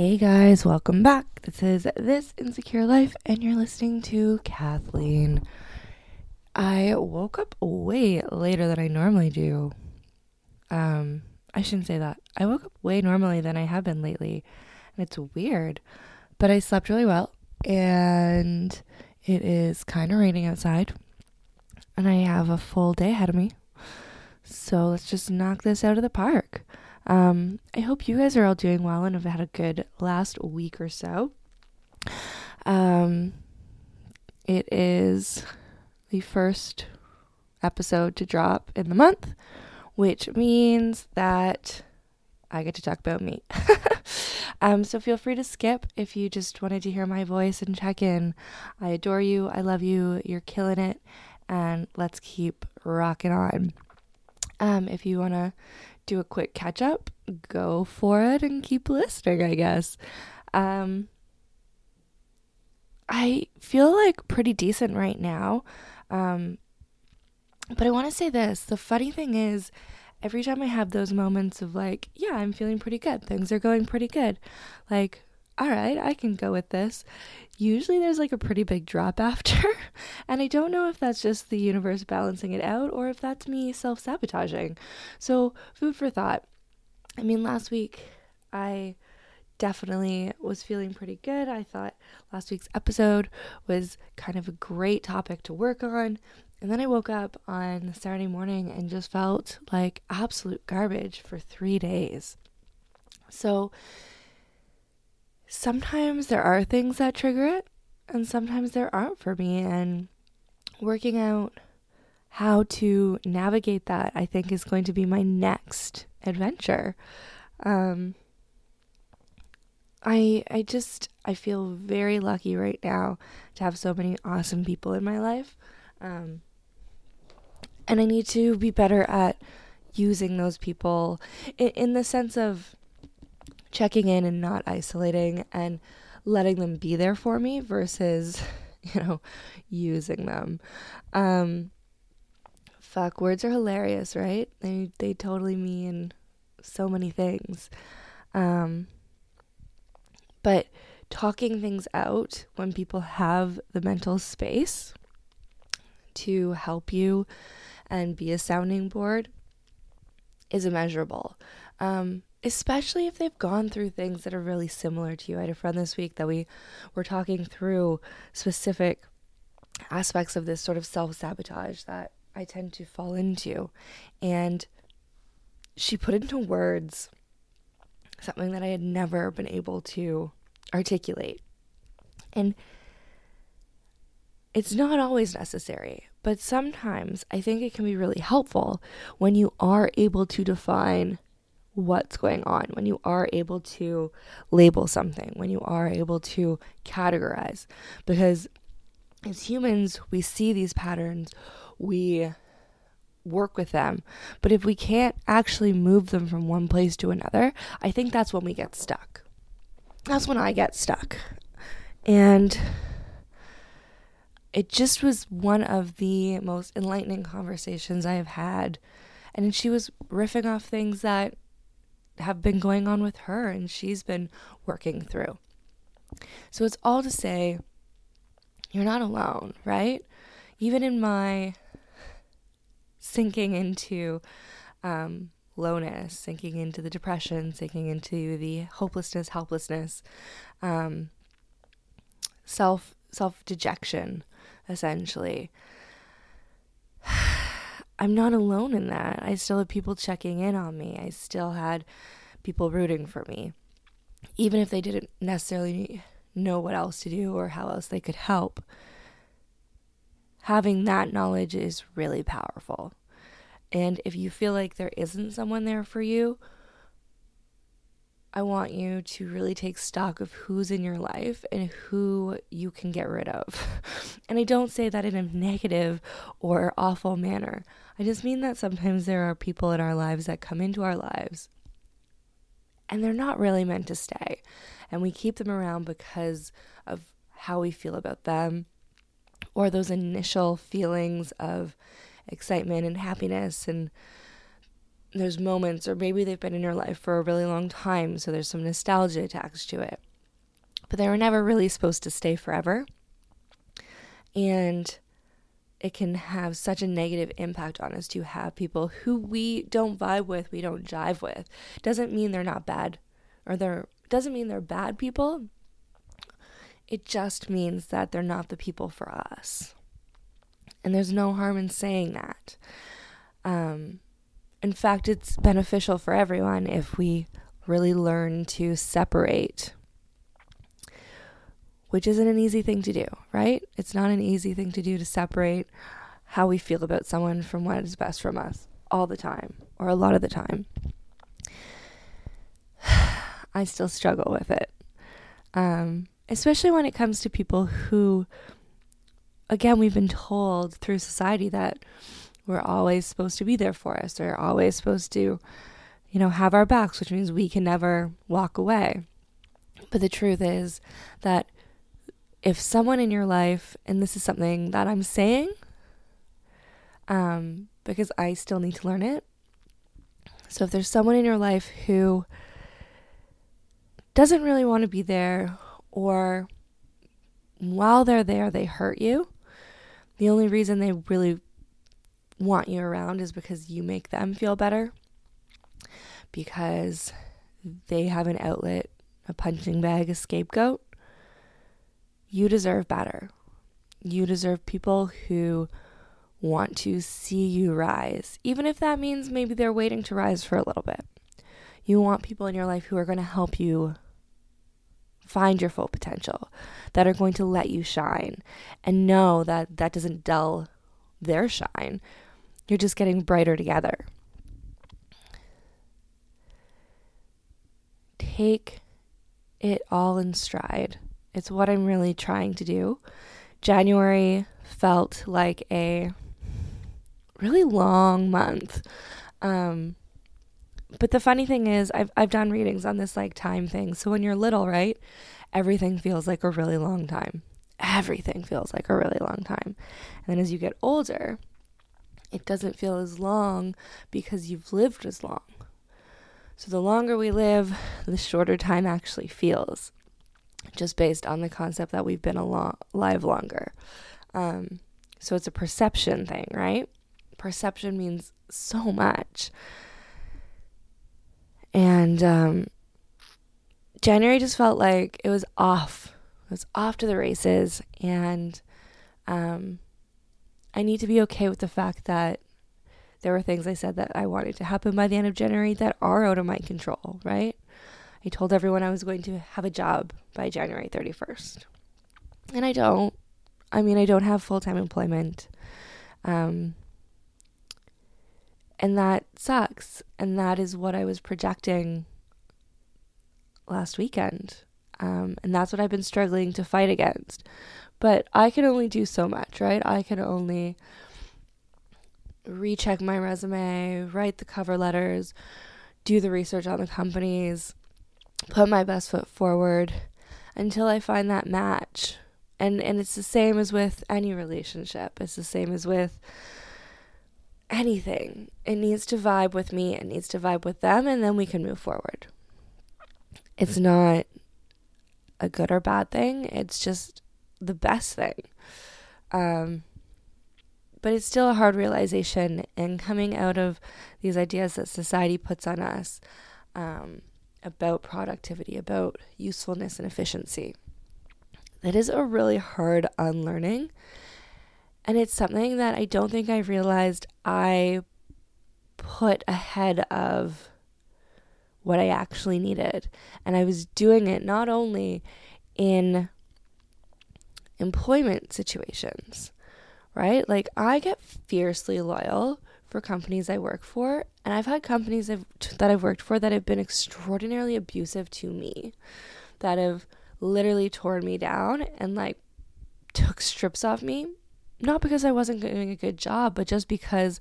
Hey guys, welcome back. This is This Insecure Life, and you're listening to Kathleen. I woke up way later than I normally do. Um, I shouldn't say that. I woke up way normally than I have been lately, and it's weird. But I slept really well, and it is kind of raining outside, and I have a full day ahead of me. So let's just knock this out of the park. Um, I hope you guys are all doing well and have had a good last week or so. Um, it is the first episode to drop in the month, which means that I get to talk about me. um, so feel free to skip if you just wanted to hear my voice and check in. I adore you. I love you. You're killing it. And let's keep rocking on. Um, if you want to do a quick catch up, go for it and keep listening, I guess. Um, I feel like pretty decent right now. Um, but I want to say this the funny thing is, every time I have those moments of like, yeah, I'm feeling pretty good, things are going pretty good, like, all right, I can go with this. Usually there's like a pretty big drop after. and I don't know if that's just the universe balancing it out or if that's me self sabotaging. So, food for thought. I mean, last week I definitely was feeling pretty good. I thought last week's episode was kind of a great topic to work on. And then I woke up on Saturday morning and just felt like absolute garbage for three days. So, sometimes there are things that trigger it, and sometimes there aren't for me. And working out how to navigate that, I think, is going to be my next adventure. Um, I I just I feel very lucky right now to have so many awesome people in my life. Um, and I need to be better at using those people in, in the sense of checking in and not isolating and letting them be there for me versus, you know, using them. Um, fuck, words are hilarious, right? They they totally mean so many things. Um, but talking things out when people have the mental space to help you and be a sounding board is immeasurable. Um, especially if they've gone through things that are really similar to you. I had a friend this week that we were talking through specific aspects of this sort of self sabotage that I tend to fall into. And she put into words something that I had never been able to articulate. And it's not always necessary, but sometimes I think it can be really helpful when you are able to define what's going on, when you are able to label something, when you are able to categorize. Because as humans, we see these patterns, we work with them. But if we can't actually move them from one place to another, I think that's when we get stuck. That's when I get stuck. And it just was one of the most enlightening conversations I have had. And she was riffing off things that have been going on with her and she's been working through. So it's all to say, you're not alone, right? Even in my sinking into um, lowness, sinking into the depression, sinking into the hopelessness, helplessness, um, self self dejection, essentially. I'm not alone in that. I still have people checking in on me. I still had people rooting for me. Even if they didn't necessarily know what else to do or how else they could help. Having that knowledge is really powerful. And if you feel like there isn't someone there for you, I want you to really take stock of who's in your life and who you can get rid of. and I don't say that in a negative or awful manner. I just mean that sometimes there are people in our lives that come into our lives and they're not really meant to stay. And we keep them around because of how we feel about them or those initial feelings of excitement and happiness and there's moments, or maybe they've been in your life for a really long time, so there's some nostalgia attached to it. But they were never really supposed to stay forever. And it can have such a negative impact on us to have people who we don't vibe with, we don't jive with. Doesn't mean they're not bad or they're doesn't mean they're bad people. It just means that they're not the people for us. And there's no harm in saying that. Um, in fact, it's beneficial for everyone if we really learn to separate which isn't an easy thing to do, right? It's not an easy thing to do to separate how we feel about someone from what is best from us all the time or a lot of the time. I still struggle with it. Um, especially when it comes to people who, again, we've been told through society that we're always supposed to be there for us. They're always supposed to, you know, have our backs, which means we can never walk away. But the truth is that if someone in your life, and this is something that I'm saying, um, because I still need to learn it. So if there's someone in your life who doesn't really want to be there, or while they're there, they hurt you, the only reason they really want you around is because you make them feel better, because they have an outlet, a punching bag, a scapegoat you deserve better. You deserve people who want to see you rise, even if that means maybe they're waiting to rise for a little bit. You want people in your life who are going to help you find your full potential, that are going to let you shine, and know that that doesn't dull their shine. You're just getting brighter together. Take it all in stride. It's what I'm really trying to do. January felt like a really long month. Um, but the funny thing is, I've I've done readings on this like time thing. So when you're little, right, everything feels like a really long time. Everything feels like a really long time. And then as you get older, it doesn't feel as long because you've lived as long. So the longer we live, the shorter time actually feels just based on the concept that we've been alive longer. Um, so it's a perception thing, right? Perception means so much. And um, January just felt like it was off. It was off to the races. And um, I need to be okay with the fact that there were things I said that I wanted to happen by the end of January that are out of my control, right? I told everyone I was going to have a job by January 31st. And I don't. I mean, I don't have full time employment. Um, and that sucks. And that is what I was projecting last weekend. Um, and that's what I've been struggling to fight against. But I can only do so much, right? I can only recheck my resume, write the cover letters, do the research on the companies, put my best foot forward until I find that match. And and it's the same as with any relationship. It's the same as with anything. It needs to vibe with me, it needs to vibe with them and then we can move forward. It's not a good or bad thing. It's just the best thing. Um but it's still a hard realization and coming out of these ideas that society puts on us um, about productivity, about usefulness and efficiency. That is a really hard unlearning. And it's something that I don't think I realized I put ahead of what I actually needed. And I was doing it not only in employment situations, right? Like I get fiercely loyal for companies I work for, and I've had companies I've, that I've worked for that have been extraordinarily abusive to me, that have literally torn me down and like took strips off me. Not because I wasn't doing a good job, but just because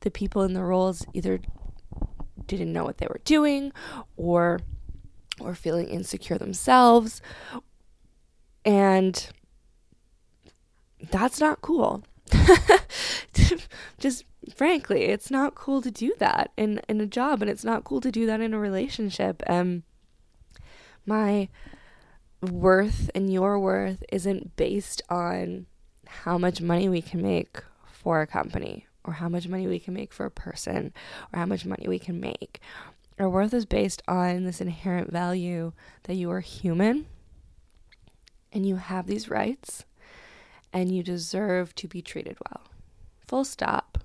the people in the roles either didn't know what they were doing or or feeling insecure themselves. And that's not cool. just frankly, it's not cool to do that in in a job and it's not cool to do that in a relationship. Um my worth and your worth isn't based on how much money we can make for a company or how much money we can make for a person or how much money we can make. Our worth is based on this inherent value that you are human and you have these rights and you deserve to be treated well. Full stop.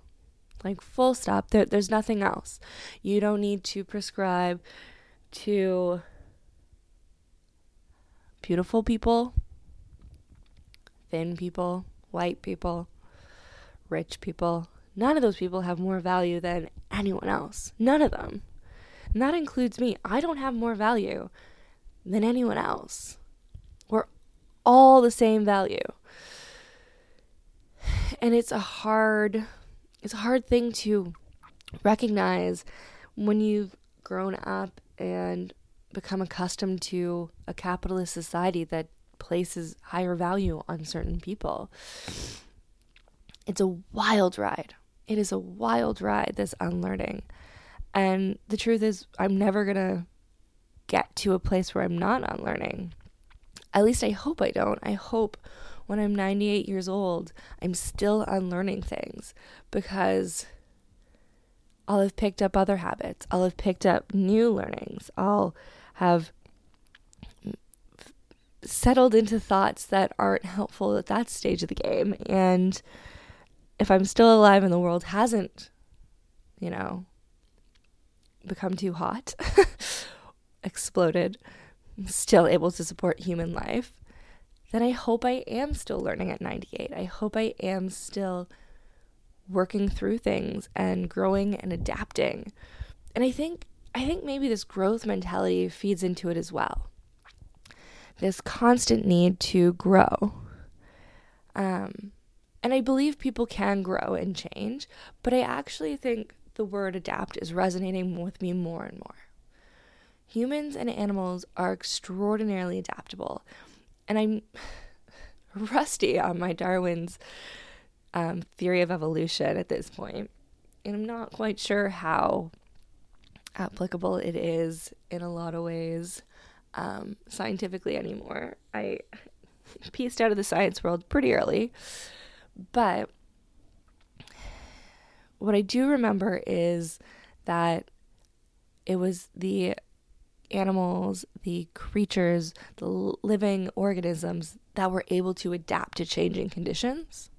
Like, full stop. There, there's nothing else. You don't need to prescribe to beautiful people, thin people, white people, rich people. None of those people have more value than anyone else. None of them. And that includes me. I don't have more value than anyone else. We're all the same value. And it's a hard it's a hard thing to recognize when you've grown up and become accustomed to a capitalist society that places higher value on certain people. It's a wild ride. It is a wild ride, this unlearning. And the truth is, I'm never going to get to a place where I'm not unlearning. At least I hope I don't. I hope when I'm 98 years old, I'm still unlearning things because I'll have picked up other habits. I'll have picked up new learnings. I'll have settled into thoughts that aren't helpful at that stage of the game. And if I'm still alive and the world hasn't, you know, become too hot, exploded, still able to support human life, then I hope I am still learning at 98. I hope I am still working through things and growing and adapting. And I think I think maybe this growth mentality feeds into it as well. This constant need to grow. Um, and I believe people can grow and change, but I actually think the word adapt is resonating with me more and more. Humans and animals are extraordinarily adaptable, and I'm rusty on my Darwin's um, theory of evolution at this point, and I'm not quite sure how applicable it is in a lot of ways um, scientifically anymore. I pieced out of the science world pretty early, but what I do remember is that it was the animals, the creatures, the living organisms that were able to adapt to changing conditions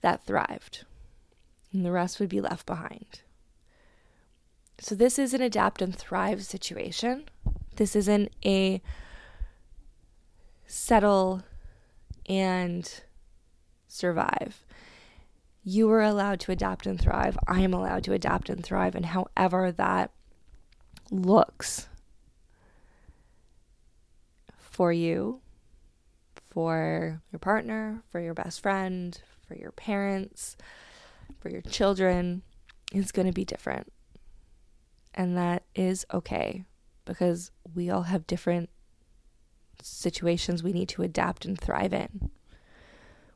that thrived, and the rest would be left behind. So, this is an adapt and thrive situation. This isn't a settle and survive. You are allowed to adapt and thrive. I am allowed to adapt and thrive. And however that looks for you, for your partner, for your best friend, for your parents, for your children, is going to be different. And that is okay because we all have different situations we need to adapt and thrive in.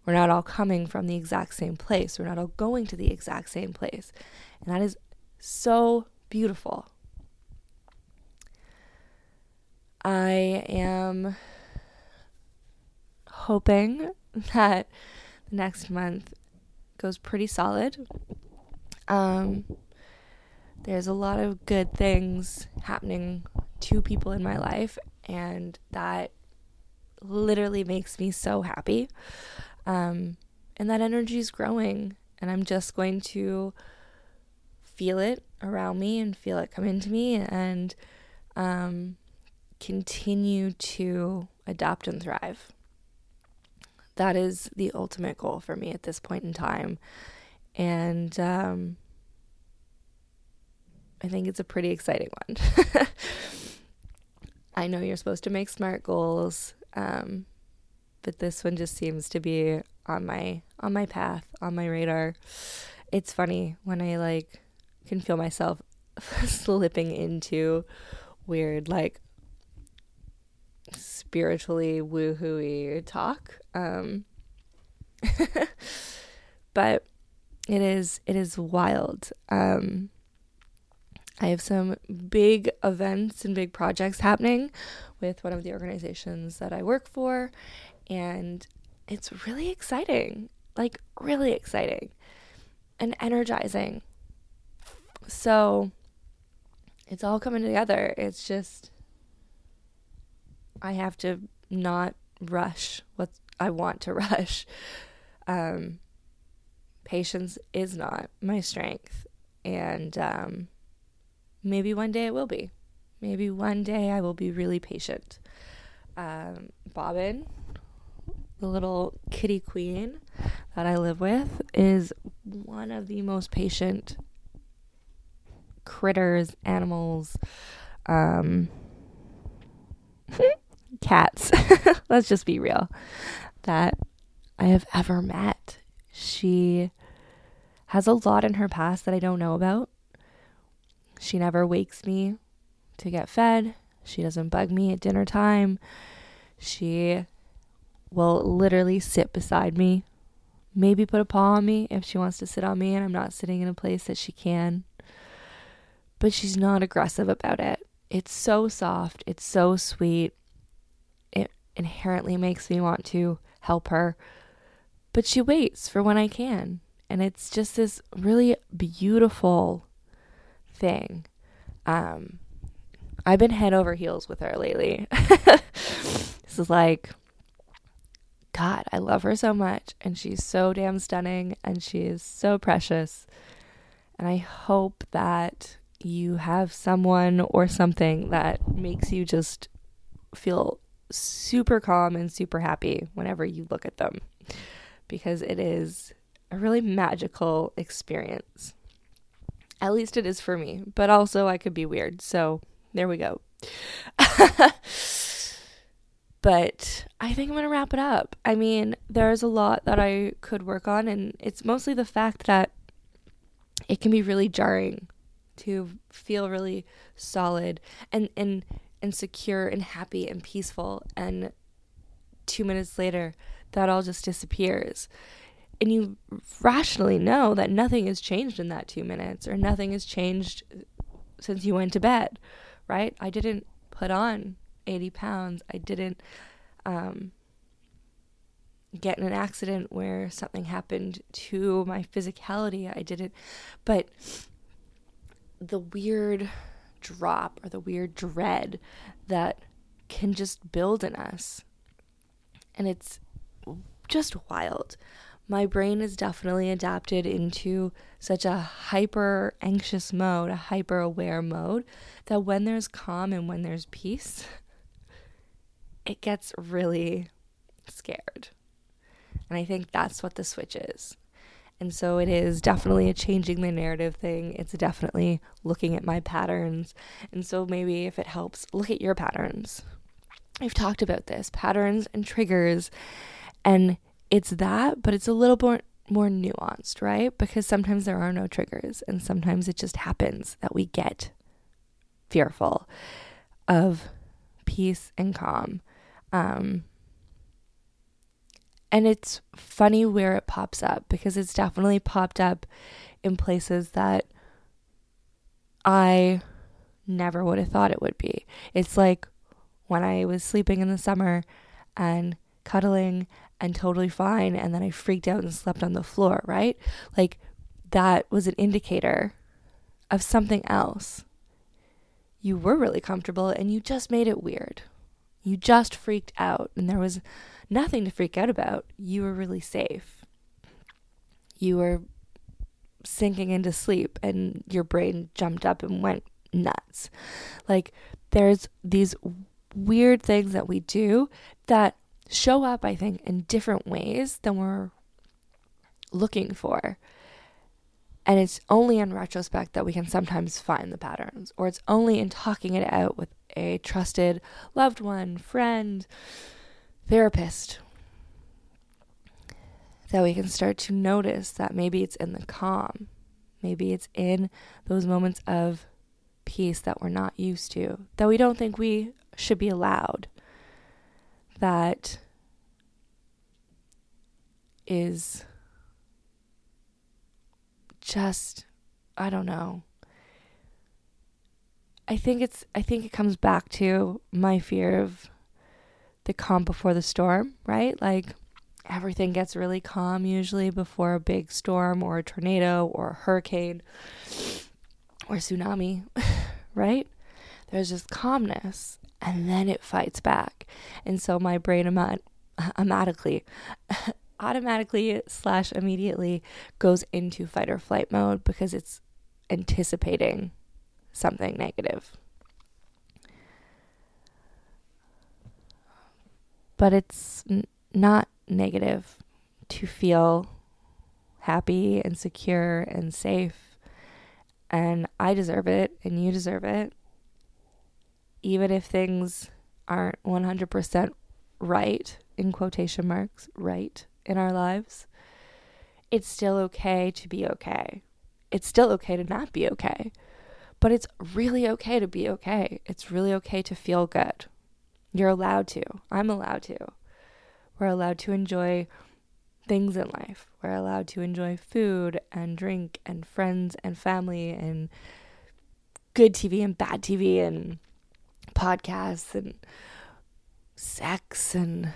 We're not all coming from the exact same place. We're not all going to the exact same place. And that is so beautiful. I am hoping that the next month goes pretty solid. Um, there's a lot of good things happening to people in my life, and that literally makes me so happy. Um, and that energy is growing, and I'm just going to feel it around me and feel it come into me and um, continue to adapt and thrive. That is the ultimate goal for me at this point in time. And um, I think it's a pretty exciting one. I know you're supposed to make smart goals, um, but this one just seems to be on my on my path, on my radar. It's funny when I like can feel myself slipping into weird like spiritually woohooey talk. Um, but it is it is wild. Um, I have some big events and big projects happening with one of the organizations that I work for, and it's really exciting. Like, really exciting and energizing. So, it's all coming together. It's just, I have to not rush what I want to rush. Um, patience is not my strength. And um, maybe one day it will be. Maybe one day I will be really patient. Um, Bobbin, the little kitty queen that I live with, is one of the most patient critters, animals, um, cats. Let's just be real. That I have ever met. She has a lot in her past that I don't know about. She never wakes me to get fed. She doesn't bug me at dinner time. She will literally sit beside me, maybe put a paw on me if she wants to sit on me and I'm not sitting in a place that she can. But she's not aggressive about it. It's so soft, it's so sweet. Inherently makes me want to help her. But she waits for when I can. And it's just this really beautiful thing. Um, I've been head over heels with her lately. this is like, God, I love her so much. And she's so damn stunning and she is so precious. And I hope that you have someone or something that makes you just feel super calm and super happy whenever you look at them because it is a really magical experience. At least it is for me, but also I could be weird. So there we go. but I think I'm going to wrap it up. I mean, there's a lot that I could work on, and it's mostly the fact that it can be really jarring to feel really solid and, and, and secure and happy and peaceful. And two minutes later, that all just disappears and you rationally know that nothing has changed in that two minutes or nothing has changed since you went to bed, right? I didn't put on 80 pounds. I didn't um, get in an accident where something happened to my physicality. I didn't. But the weird drop or the weird dread that can just build in us. And it's just wild my brain is definitely adapted into such a hyper anxious mode, a hyper aware mode, that when there's calm and when there's peace, it gets really scared. And I think that's what the switch is. And so it is definitely a changing the narrative thing. It's definitely looking at my patterns. And so maybe if it helps, look at your patterns. I've talked about this patterns and triggers. And it's that, but it's a little more more nuanced, right? Because sometimes there are no triggers and sometimes it just happens that we get fearful of peace and calm. Um, and it's funny where it pops up because it's definitely popped up in places that I never would have thought it would be. It's like when I was sleeping in the summer and cuddling and totally fine. And then I freaked out and slept on the floor, right? Like that was an indicator of something else. You were really comfortable and you just made it weird. You just freaked out and there was nothing to freak out about. You were really safe. You were sinking into sleep and your brain jumped up and went nuts. Like there's these weird things that we do that show up, I think, in different ways than we're looking for. And it's only in retrospect that we can sometimes find the patterns, or it's only in talking it out with a trusted loved one, friend, therapist, that we can start to notice that maybe it's in the calm. Maybe it's in those moments of peace that we're not used to, that we don't think we should be allowed that is just I don't know. I think it's I think it comes back to my fear of the calm before the storm, right? Like everything gets really calm usually before a big storm or a tornado or a hurricane or tsunami, right? There's just calmness and then it fights back. And so my brain automatically automatically slash immediately goes into fight or flight mode because it's anticipating something negative. But it's n- not negative to feel happy and secure and safe. And I deserve it, and you deserve it. Even if things aren't 100% right, in quotation marks, right in our lives, it's still okay to be okay. It's still okay to not be okay. But it's really okay to be okay. It's really okay to feel good. You're allowed to. I'm allowed to. We're allowed to enjoy things in life. We're allowed to enjoy food and drink and friends and family and good TV and bad TV and podcasts and sex and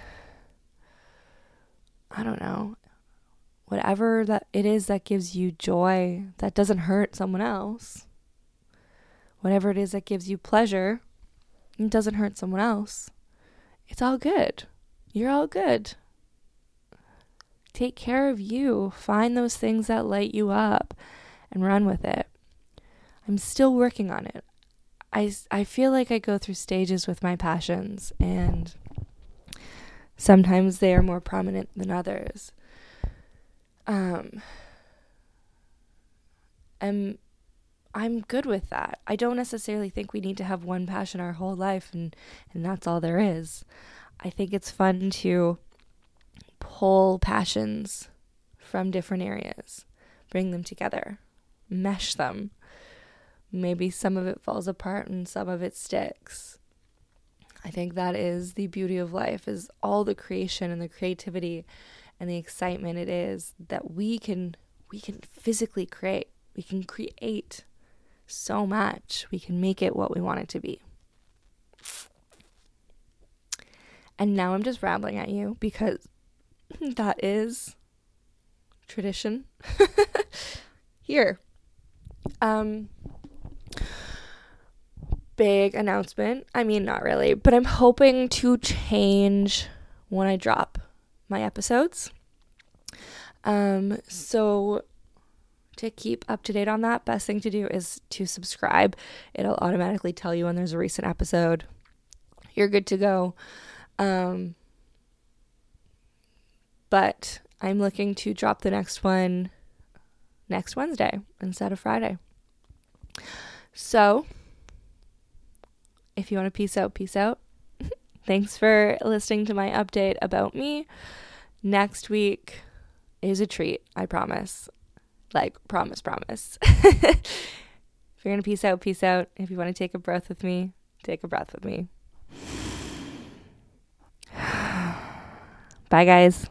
I don't know, whatever that it is that gives you joy that doesn't hurt someone else. Whatever it is that gives you pleasure and doesn't hurt someone else. It's all good. You're all good. Take care of you. Find those things that light you up and run with it. I'm still working on it. I, I feel like I go through stages with my passions, and sometimes they are more prominent than others. Um, and I'm good with that. I don't necessarily think we need to have one passion our whole life and, and that's all there is. I think it's fun to pull passions from different areas, bring them together, mesh them. Maybe some of it falls apart and some of it sticks. I think that is the beauty of life is all the creation and the creativity and the excitement it is that we can we can physically create. We can create so much. We can make it what we want it to be. And now I'm just rambling at you because that is tradition here. Um big announcement. I mean, not really, but I'm hoping to change when I drop my episodes. Um so to keep up to date on that, best thing to do is to subscribe. It'll automatically tell you when there's a recent episode. You're good to go. Um, but I'm looking to drop the next one next Wednesday instead of Friday. So, if you want to peace out, peace out. Thanks for listening to my update about me. Next week is a treat, I promise. Like, promise, promise. if you're going to peace out, peace out. If you want to take a breath with me, take a breath with me. Bye, guys.